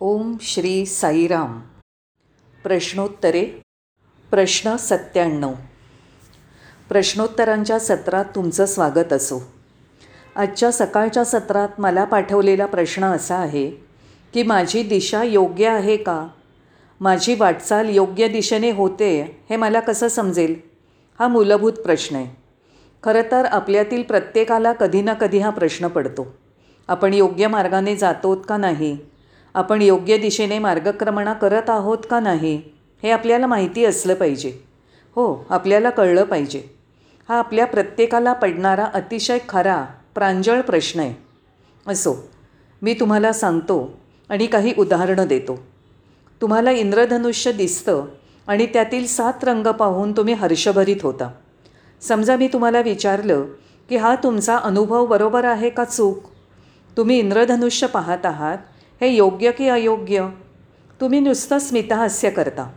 ओम श्री साईराम. प्रश्नोत्तरे. प्रश्न सत्त्याण्णव. प्रश्नोत्तरांच्या सत्रात तुमचं स्वागत असो. आजच्या सकाळच्या सत्रात मला पाठवलेला प्रश्न असा आहे की माझी दिशा योग्य आहे का? माझी वाटचाल योग्य दिशेने होते हे मला कसं समजेल? हा मूलभूत प्रश्न आहे. खरं तर आपल्यातील प्रत्येकाला कधी ना कधी हा प्रश्न पडतो. आपण योग्य मार्गाने जातोत का नाही? आपण योग्य दिशेने मार्गक्रमणा करत आहोत का नाही हे आपल्याला माहिती असलं पाहिजे. हो आपल्याला कळलं पाहिजे. हा आपल्या प्रत्येकाला पडणारा अतिशय खरा प्रांजळ प्रश्न आहे. असो मी तुम्हाला सांगतो आणि काही उदाहरणं देतो. तुम्हाला इंद्रधनुष्य दिसतं आणि त्यातील सात रंग पाहून तुम्ही हर्षभरीत होता. समजा मी तुम्हाला विचारलं की हा तुमचा अनुभव बरोबर आहे का चूक? तुम्ही इंद्रधनुष्य पाहत आहात हे योग्य की अयोग्य? तुम्ही नुसतं स्मितहास्य करता.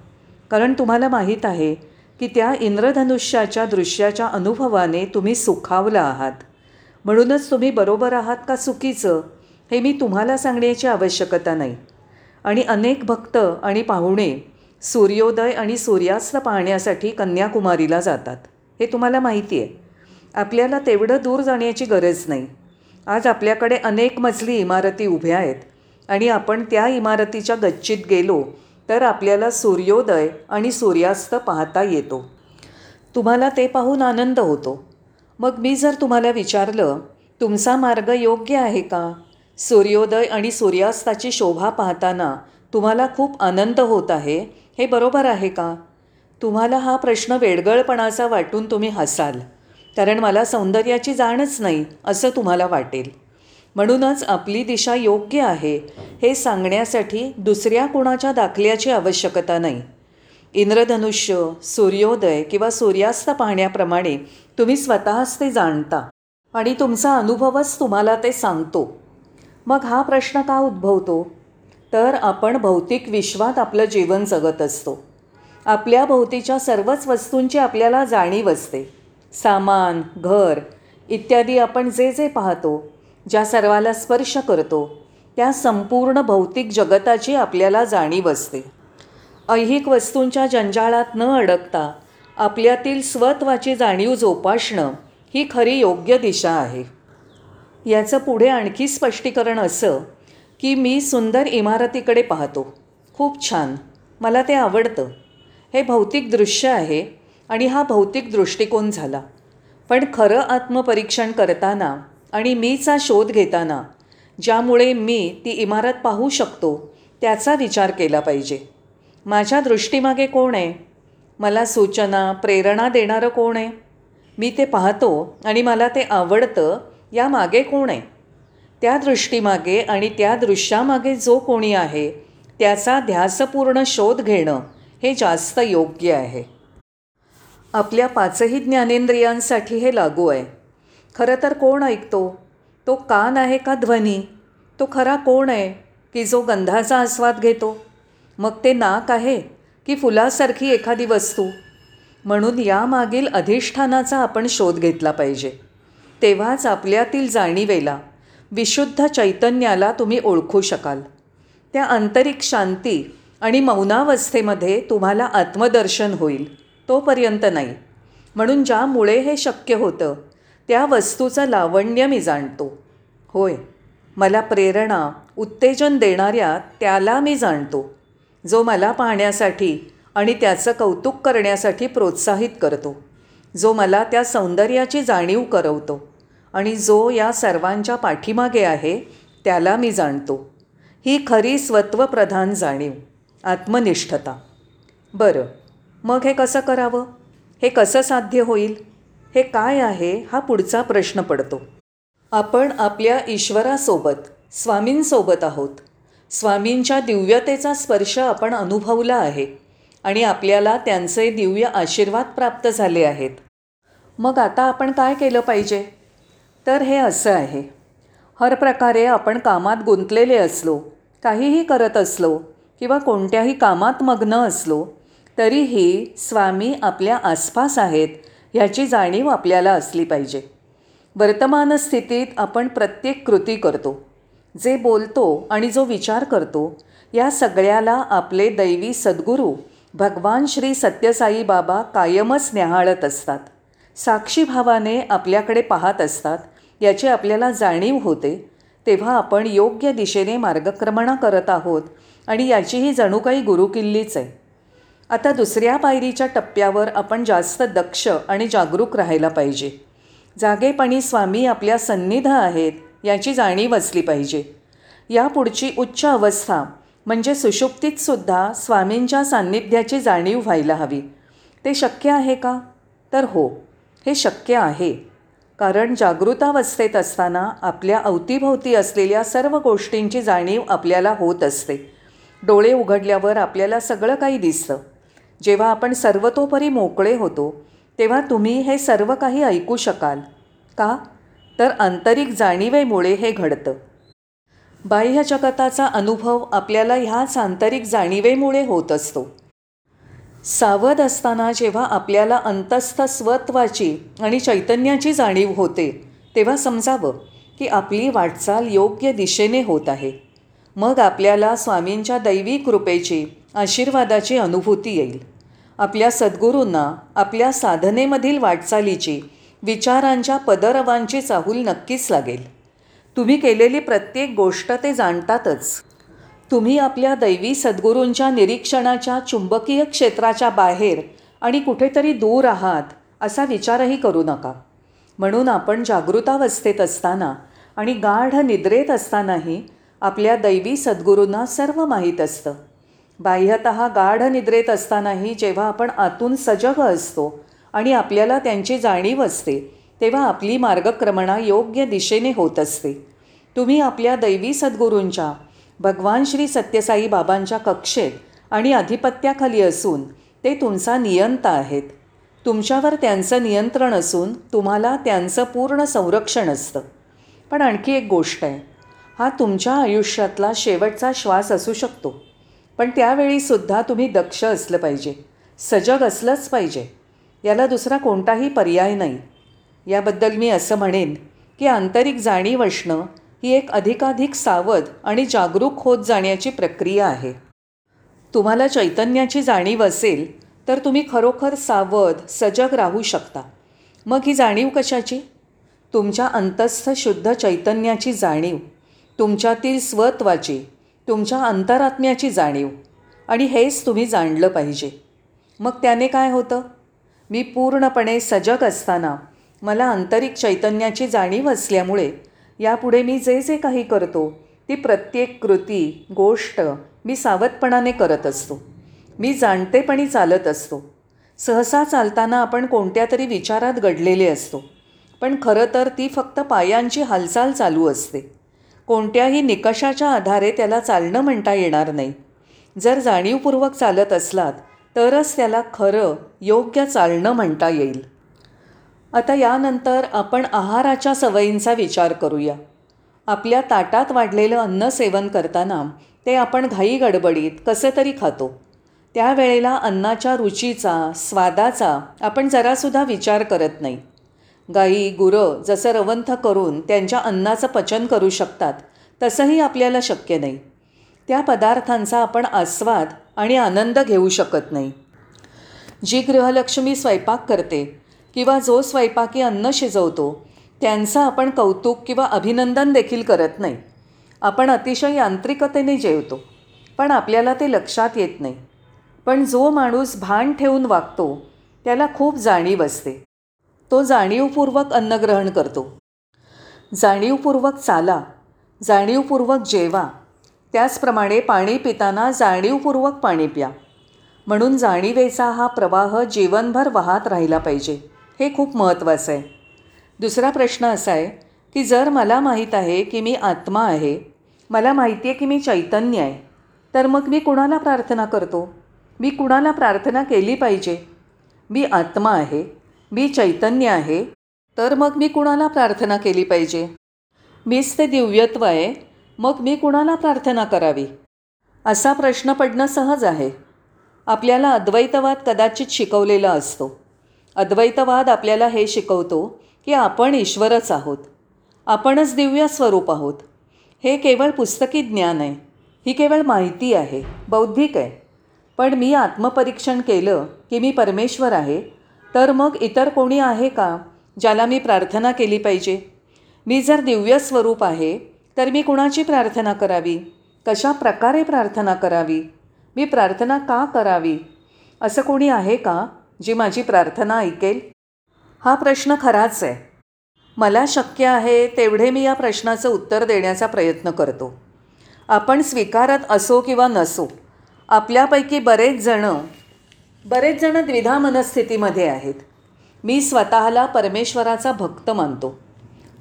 कारण तुम्हाला माहीत आहे की त्या इंद्रधनुष्याच्या दृश्याच्या अनुभवाने तुम्ही सुखावला आहात. म्हणूनच तुम्ही बरोबर आहात का चुकीचं हे मी तुम्हाला सांगण्याची आवश्यकता नाही. आणि अनेक भक्त आणि पाहुणे सूर्योदय आणि सूर्यास्त पाहण्यासाठी कन्याकुमारीला जातात. हे तुम्हाला माहिती आहे. आपल्याला तेवढं दूर जाण्याची गरज नाही. आज आपल्याकडे अनेक मजली इमारती उभ्या आहेत. आणि आपण त्या इमारतीच्या गच्चीत गेलो तर आपल्याला सूर्योदय आणि सूर्यास्त पाहता येतो. तुम्हाला ते पाहून आनंद होतो. मग मी जर तुम्हाला विचारलं तुमचा मार्ग योग्य आहे का? सूर्योदय आणि सूर्यास्ताची शोभा पाहताना तुम्हाला खूप आनंद होत आहे हे बरोबर आहे का? तुम्हाला हा प्रश्न वेडगळपणाचा वाटून तुम्ही हसाल कारण मला सौंदर्याची जाणच नाही असं तुम्हाला वाटेल. म्हणूनच आपली दिशा योग्य आहे हे सांगण्यासाठी दुसऱ्या कुणाच्या दाखल्याची आवश्यकता नाही. इंद्रधनुष्य सूर्योदय किंवा सूर्यास्त पाहण्याप्रमाणे तुम्ही स्वतःच ते जाणता आणि तुमचा अनुभवच तुम्हाला ते सांगतो. मग हा प्रश्न का उद्भवतो? तर आपण भौतिक विश्वात आपलं जीवन जगत असतो. आपल्या भोवतीच्या सर्वच वस्तूंची आपल्याला जाणीव असते. सामान घर इत्यादी आपण जे जे पाहतो ज्या सर्वाला स्पर्श करतो त्या संपूर्ण भौतिक जगताची आपल्याला जाणीव असते. ऐहिक वस्तूंच्या जंजाळात न अडकता आपल्यातील स्वत्वाची जाणीव जोपासणं ही खरी योग्य दिशा आहे. याचं पुढे आणखी स्पष्टीकरण असं की मी सुंदर इमारतीकडे पाहतो. खूप छान. मला ते आवडतं. हे भौतिक दृश्य आहे आणि हा भौतिक दृष्टिकोन झाला. पण खरं आत्मपरीक्षण करताना आणि मीचा शोध घेताना ज्यामुळे मी ती इमारत पाहू शकतो त्याचा विचार केला पाहिजे. माझ्या दृष्टीमागे कोण आहे? मला सूचना प्रेरणा देणारं कोण आहे? मी ते पाहतो आणि मला ते आवडतं यामागे कोण आहे? त्या दृष्टीमागे आणि त्या दृश्यामागे जो कोणी आहे त्याचा ध्यासपूर्ण शोध घेणं हे जास्त योग्य आहे. आपल्या पाचही ज्ञानेंद्रियांसाठी हे लागू आहे. खरं तर कोण ऐकतो? तो कान आहे का ध्वनी? तो खरा कोण आहे की जो गंधाचा आस्वाद घेतो? मग ते नाक आहे की फुलासारखी एखादी वस्तू? म्हणून यामागील अधिष्ठानाचा आपण शोध घेतला पाहिजे. तेव्हाच आपल्यातील जाणीवेला विशुद्ध चैतन्याला तुम्ही ओळखू शकाल. त्या आंतरिक शांती आणि मौनावस्थेमध्ये तुम्हाला आत्मदर्शन होईल तोपर्यंत नाही. म्हणून ज्यामुळे हे शक्य होतं त्या वस्तूचं लावण्य मी जाणतो. होय मला प्रेरणा उत्तेजन देणाऱ्या त्याला मी जाणतो जो मला पाहण्यासाठी आणि त्याचं कौतुक करण्यासाठी प्रोत्साहित करतो जो मला त्या सौंदर्याची जाणीव करवतो आणि जो या सर्वांच्या पाठीमागे आहे त्याला मी जाणतो. ही खरी स्वत्वप्रधान जाणीव आत्मनिष्ठता. बरं मग हे कसं करावं? हे कसं साध्य होईल? हे काय आहे हा पुढचा प्रश्न पडतो. आपण आपल्या ईश्वरासोबत स्वामींसोबत आहोत. स्वामींच्या दिव्यतेचा स्पर्श आपण अनुभवला आहे आणि आपल्याला त्यांचे दिव्य आशीर्वाद प्राप्त झाले आहेत. मग आता आपण काय केलं पाहिजे? तर हे असं आहे. हर प्रकारे आपण कामात गुंतलेले असलो काहीही करत असलो किंवा कोणत्याही कामात मग्न असलो तरीही स्वामी आपल्या आसपास आहेत ह्याची जाणीव आपल्याला असली पाहिजे. वर्तमान स्थितीत आपण प्रत्येक कृती करतो. जे बोलतो आणि जो विचार करतो या सगळ्याला आपले दैवी सद्गुरू भगवान श्री सत्यसाई बाबा कायमच न्याहाळत असतात. साक्षीभावाने आपल्याकडे पाहत असतात याची आपल्याला जाणीव होते तेव्हा आपण योग्य दिशेने मार्गक्रमणा करत आहोत आणि याचीही जणू काही गुरुकिल्लीच आहे. आता दुसऱ्या पायरीच्या टप्प्यावर आपण जास्त दक्ष आणि जागरूक राहायला पाहिजे. जागेपणी स्वामी आपल्या सन्निध आहेत याची जाणीव असली पाहिजे. या पुढची उच्च अवस्था म्हणजे सुषुप्तीतसुद्धा स्वामींच्या सान्निध्याची जाणीव व्हायला हवी. ते शक्य आहे का? तर हो हे शक्य आहे. कारण जागृतावस्थेत असताना आपल्या अवतीभोवती असलेल्या सर्व गोष्टींची जाणीव आपल्याला होत असते. डोळे उघडल्यावर आपल्याला सगळं काही दिसतं. जेव्हा आपण सर्वतोपरी मोकळे होतो तेव्हा तुम्ही हे सर्व काही ऐकू शकाल. का? तर आंतरिक जाणीवेमुळे हे घडतं. बाह्य जगताचा अनुभव आपल्याला ह्याच आंतरिक जाणीवेमुळे होत असतो. सावध असताना जेव्हा आपल्याला अंतस्थ स्वत्वाची आणि चैतन्याची जाणीव होते तेव्हा समजावं की आपली वाटचाल योग्य दिशेने होत आहे. मग आपल्याला स्वामींच्या दैवी कृपेची आशीर्वादाची अनुभूती येईल. आपल्या सद्गुरूंना आपल्या साधनेमधील वाटचालीची विचारांच्या पदरवांची चाहूल नक्कीच लागेल. तुम्ही केलेली प्रत्येक गोष्ट ते जाणतातच. तुम्ही आपल्या दैवी सद्गुरूंच्या निरीक्षणाच्या चुंबकीय क्षेत्राच्या बाहेर आणि कुठेतरी दूर आहात असा विचारही करू नका. म्हणून आपण जागृतावस्थेत असताना आणि गाढ निद्रेत असतानाही आपल्या दैवी सद्गुरूंना सर्व माहीत असतं. बाह्यत गाढ निद्रेत असतानाही जेव्हा आपण आतून सजग असतो आणि आपल्याला त्यांची जाणीव असते तेव्हा आपली मार्गक्रमणा योग्य दिशेने होत असते. तुम्ही आपल्या दैवी सद्गुरूंच्या भगवान श्री सत्यसाई बाबांच्या कक्षेत आणि अधिपत्याखाली असून ते तुमचा नियंता आहेत. तुमच्यावर त्यांचं नियंत्रण असून तुम्हाला त्यांचं पूर्ण संरक्षण असतं. पण आणखी एक गोष्ट आहे. हा तुमच्या आयुष्यातला शेवटचा श्वास असू शकतो. पण त्यावेळीसुद्धा तुम्ही दक्ष असलं पाहिजे. सजग असलंच पाहिजे. याला दुसरा कोणताही पर्याय नाही. याबद्दल मी असं म्हणेन की आंतरिक जाणीव असणं ही एक अधिकाधिक सावध आणि जागरूक होत जाण्याची प्रक्रिया आहे. तुम्हाला चैतन्याची जाणीव असेल तर तुम्ही खरोखर सावध सजग राहू शकता. मग ही जाणीव कशाची? तुमच्या अंतस्थ शुद्ध चैतन्याची जाणीव तुमच्यातील स्वत्वाची तुमच्या अंतरात्म्याची जाणीव. आणि हेच तुम्ही जाणलं पाहिजे. मग त्याने काय होतं? मी पूर्णपणे सजग असताना मला आंतरिक चैतन्याची जाणीव असल्यामुळे यापुढे मी जे जे काही करतो ती प्रत्येक कृती गोष्ट मी सावधपणाने करत असतो. मी जाणतेपणी चालत असतो. सहसा चालताना आपण कोणत्या तरी विचारात घडलेले असतो. पण खरं तर ती फक्त पायांची हालचाल चालू असते. कोणत्याही निकषाच्या आधारे त्याला चालणं म्हणता येणार नाही. जर जाणीवपूर्वक चालत असलात तरच त्याला खरं योग्य चालणं म्हणता येईल. आता यानंतर आपण आहाराच्या सवयींचा विचार करूया. आपल्या ताटात वाढलेलं अन्न सेवन करताना ते आपण घाई गडबडीत कसे तरी खातो. त्यावेळेला अन्नाच्या रुचीचा स्वादाचा आपण जरासुद्धा विचार करत नाही. गाई गुरं जसं रवंथ करून त्यांच्या अन्नाचं पचन करू शकतात तसंही आपल्याला शक्य नाही. त्या पदार्थांचा आपण आस्वाद आणि आनंद घेऊ शकत नाही. जी गृहलक्ष्मी स्वयंपाक करते किंवा जो स्वयंपाकी अन्न शिजवतो त्यांचं आपण कौतुक किंवा अभिनंदन देखील करत नाही. आपण अतिशय यांत्रिकतेने जेवतो पण आपल्याला ते लक्षात येत नाही. पण जो माणूस भान ठेवून वागतो त्याला खूप जाणीव असते. तो जाणीवपूर्वक अन्नग्रहण करतो. जाणीवपूर्वक चाला जाणीवपूर्वक जेवा. त्याचप्रमाणे पाणी पिताना जाणीवपूर्वक पाणी प्या. म्हणून जाणीवेचा हा प्रवाह जीवनभर वाहत राहिला पाहिजे. हे खूप महत्त्वाचं आहे. दुसरा प्रश्न असा आहे की जर मला माहीत आहे की मी आत्मा आहे मला माहिती आहे की मी चैतन्य आहे तर मग मी कुणाला प्रार्थना करतो? मी कुणाला प्रार्थना केली पाहिजे? मी आत्मा आहे मी चैतन्य आहे तर मग मी कुणाला प्रार्थना केली पाहिजे? मीच ते दिव्यत्व आहे मग मी कुणाला प्रार्थना करावी? असा प्रश्न पडणं सहज आहे. आपल्याला अद्वैतवाद कदाचित शिकवलेला असतो. अद्वैतवाद आपल्याला हे शिकवतो की आपण ईश्वरच आहोत. आपणच दिव्य स्वरूप आहोत. हे केवळ पुस्तकी ज्ञान आहे. ही केवळ माहिती आहे बौद्धिक आहे. पण मी आत्मपरीक्षण केलं की मी परमेश्वर आहे तर मग इतर कोणी आहे का ज्याला मी प्रार्थना केली पाहिजे? मी जर दिव्य स्वरूप आहे तर मी कुणाची प्रार्थना करावी? कशा प्रकारे प्रार्थना करावी? मी प्रार्थना का करावी? असं कोणी आहे का जी माझी प्रार्थना ऐकेल? हा प्रश्न खराच आहे. मला शक्य आहे तेवढे मी या प्रश्नाचं उत्तर देण्याचा प्रयत्न करतो. आपण स्वीकारत असो किंवा नसो आपल्यापैकी बरेच जणं बरेच जणं द्विधा मनस्थितीमध्ये आहेत. मी स्वतःला परमेश्वराचा भक्त मानतो.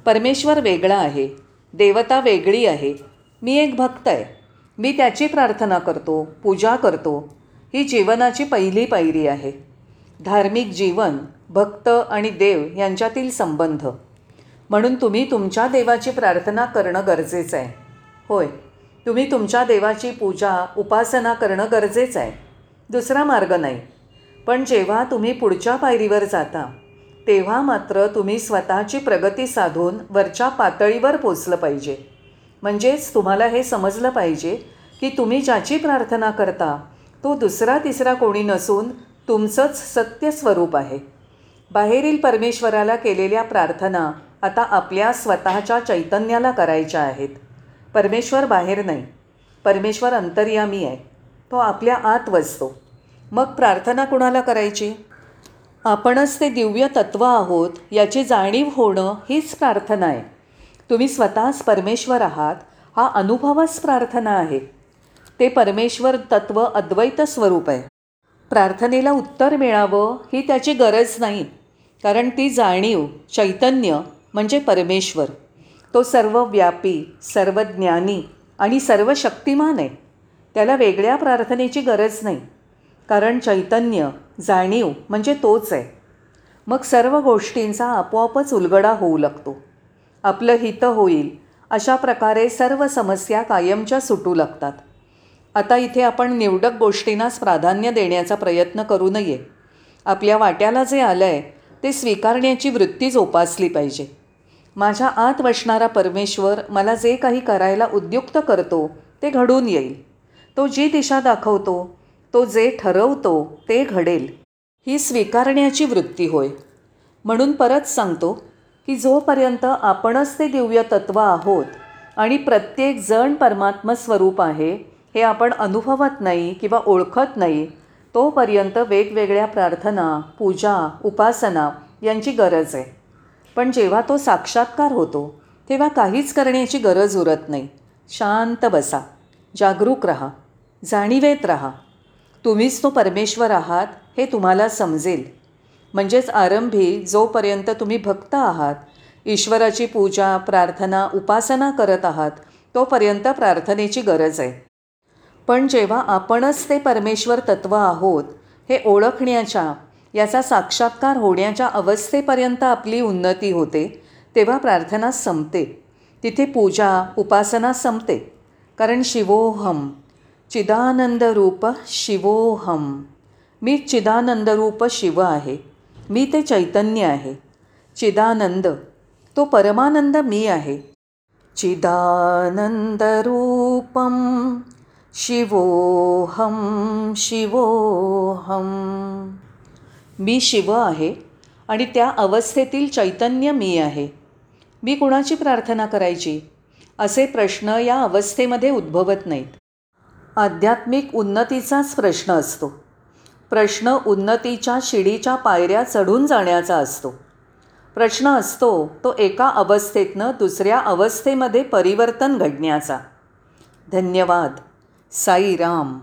परमेश्वर वेगळा आहे देवता वेगळी आहे मी एक भक्त आहे मी त्याची प्रार्थना करतो पूजा करतो ही जीवनाची पहिली पायरी आहे. धार्मिक जीवन भक्त आणि देव यांच्यातील संबंध. म्हणून तुम्ही तुमच्या देवाची प्रार्थना करणं गरजेचं आहे. होय तुम्ही तुमच्या देवाची पूजा उपासना करणं गरजेचं आहे. दुसरा मार्ग नाही. पण जेव्हा तुम्ही पुढच्या पायरीवर जाता तेव्हा मात्र तुम्ही स्वतःची प्रगती साधून वरच्या पातळीवर पोचलं पाहिजे. म्हणजेच तुम्हाला हे समजलं पाहिजे की तुम्ही ज्याची प्रार्थना करता तो दुसरा तिसरा कोणी नसून तुमचंच सत्य स्वरूप आहे. बाहेरील परमेश्वराला केलेल्या प्रार्थना आता आपल्या स्वतःच्या चैतन्याला करायच्या आहेत. परमेश्वर बाहेर नाही. परमेश्वर अंतर्यामी आहे. तो आपल्या आत वसतो. मग प्रार्थना कुणाला करायची? आपणच ते दिव्य तत्त्व आहोत याची जाणीव होणं हीच प्रार्थना आहे. तुम्ही स्वतःच परमेश्वर आहात हा अनुभवच प्रार्थना आहे. ते परमेश्वर तत्त्व अद्वैत स्वरूप आहे. प्रार्थनेला उत्तर मिळावं ही त्याची गरज नाही कारण ती जाणीव चैतन्य म्हणजे परमेश्वर. तो सर्व व्यापी सर्व ज्ञानी आणि सर्व शक्तिमान आहे. त्याला वेगळ्या प्रार्थनेची गरज नाही कारण चैतन्य जाणीव म्हणजे तोच आहे. मग सर्व गोष्टींचा आपोआपच उलगडा होऊ लागतो. आपलं हित होईल अशा प्रकारे सर्व समस्या कायमच्या सुटू लागतात. आता इथे आपण निवडक गोष्टींनाच प्राधान्य देण्याचा प्रयत्न करू नये. आपल्या वाट्याला जे आलं आहे ते स्वीकारण्याची वृत्ती जोपासली पाहिजे. माझ्या आत वसणारा परमेश्वर मला जे काही करायला उद्युक्त करतो ते घडून येईल. तो जी दिशा दाखवतो तो जे ठरवतो ते घडेल. ही स्वीकारण्याची वृत्ती होय. म्हणून परत सांगतो की जोपर्यंत आपणच ते दिव्य तत्त्व आहोत आणि प्रत्येक जण परमात्म स्वरूप आहे हे आपण अनुभवत नाही किंवा ओळखत नाही तोपर्यंत वेगवेगळ्या प्रार्थना पूजा उपासना यांची गरज आहे. पण जेव्हा तो साक्षात्कार होतो तेव्हा काहीच करण्याची गरज उरत नाही. शांत बसा. जागरूक रहा. जाणीवेत राहा. तुम्हीच तो परमेश्वर आहात हे तुम्हाला समजेल. म्हणजेच आरंभी जोपर्यंत तुम्ही भक्त आहात ईश्वराची पूजा प्रार्थना उपासना करत आहात तोपर्यंत प्रार्थनेची गरज आहे. पण जेव्हा आपणच ते परमेश्वर तत्त्व आहोत हे ओळखण्याच्या याचा साक्षात्कार होण्याच्या अवस्थेपर्यंत आपली उन्नती होते तेव्हा प्रार्थना संपते. तिथे पूजा उपासना संपते. कारण शिवोहम चिदानंदरूप शिवोहम मी चिदानंदरूप शिव आहे. मी ते चैतन्य आहे. चिदानंद तो परमानंद मी आहे. चिदानंदरूपम शिवोहम शिवोहम मी शिव आहे आणि त्या अवस्थेतील चैतन्य मी आहे. मी कुणाची प्रार्थना करायची? असे प्रश्न या अवस्थेमध्ये उद्भवत नाहीत. आध्यात्मिक उन्नतीचाच प्रश्न असतो. प्रश्न उन्नतीच्या शिडीच्या पायऱ्या चढून जाण्याचा असतो. प्रश्न असतो तो एका अवस्थेतनं दुसऱ्या अवस्थेमध्ये परिवर्तन घडण्याचा. धन्यवाद. साईराम.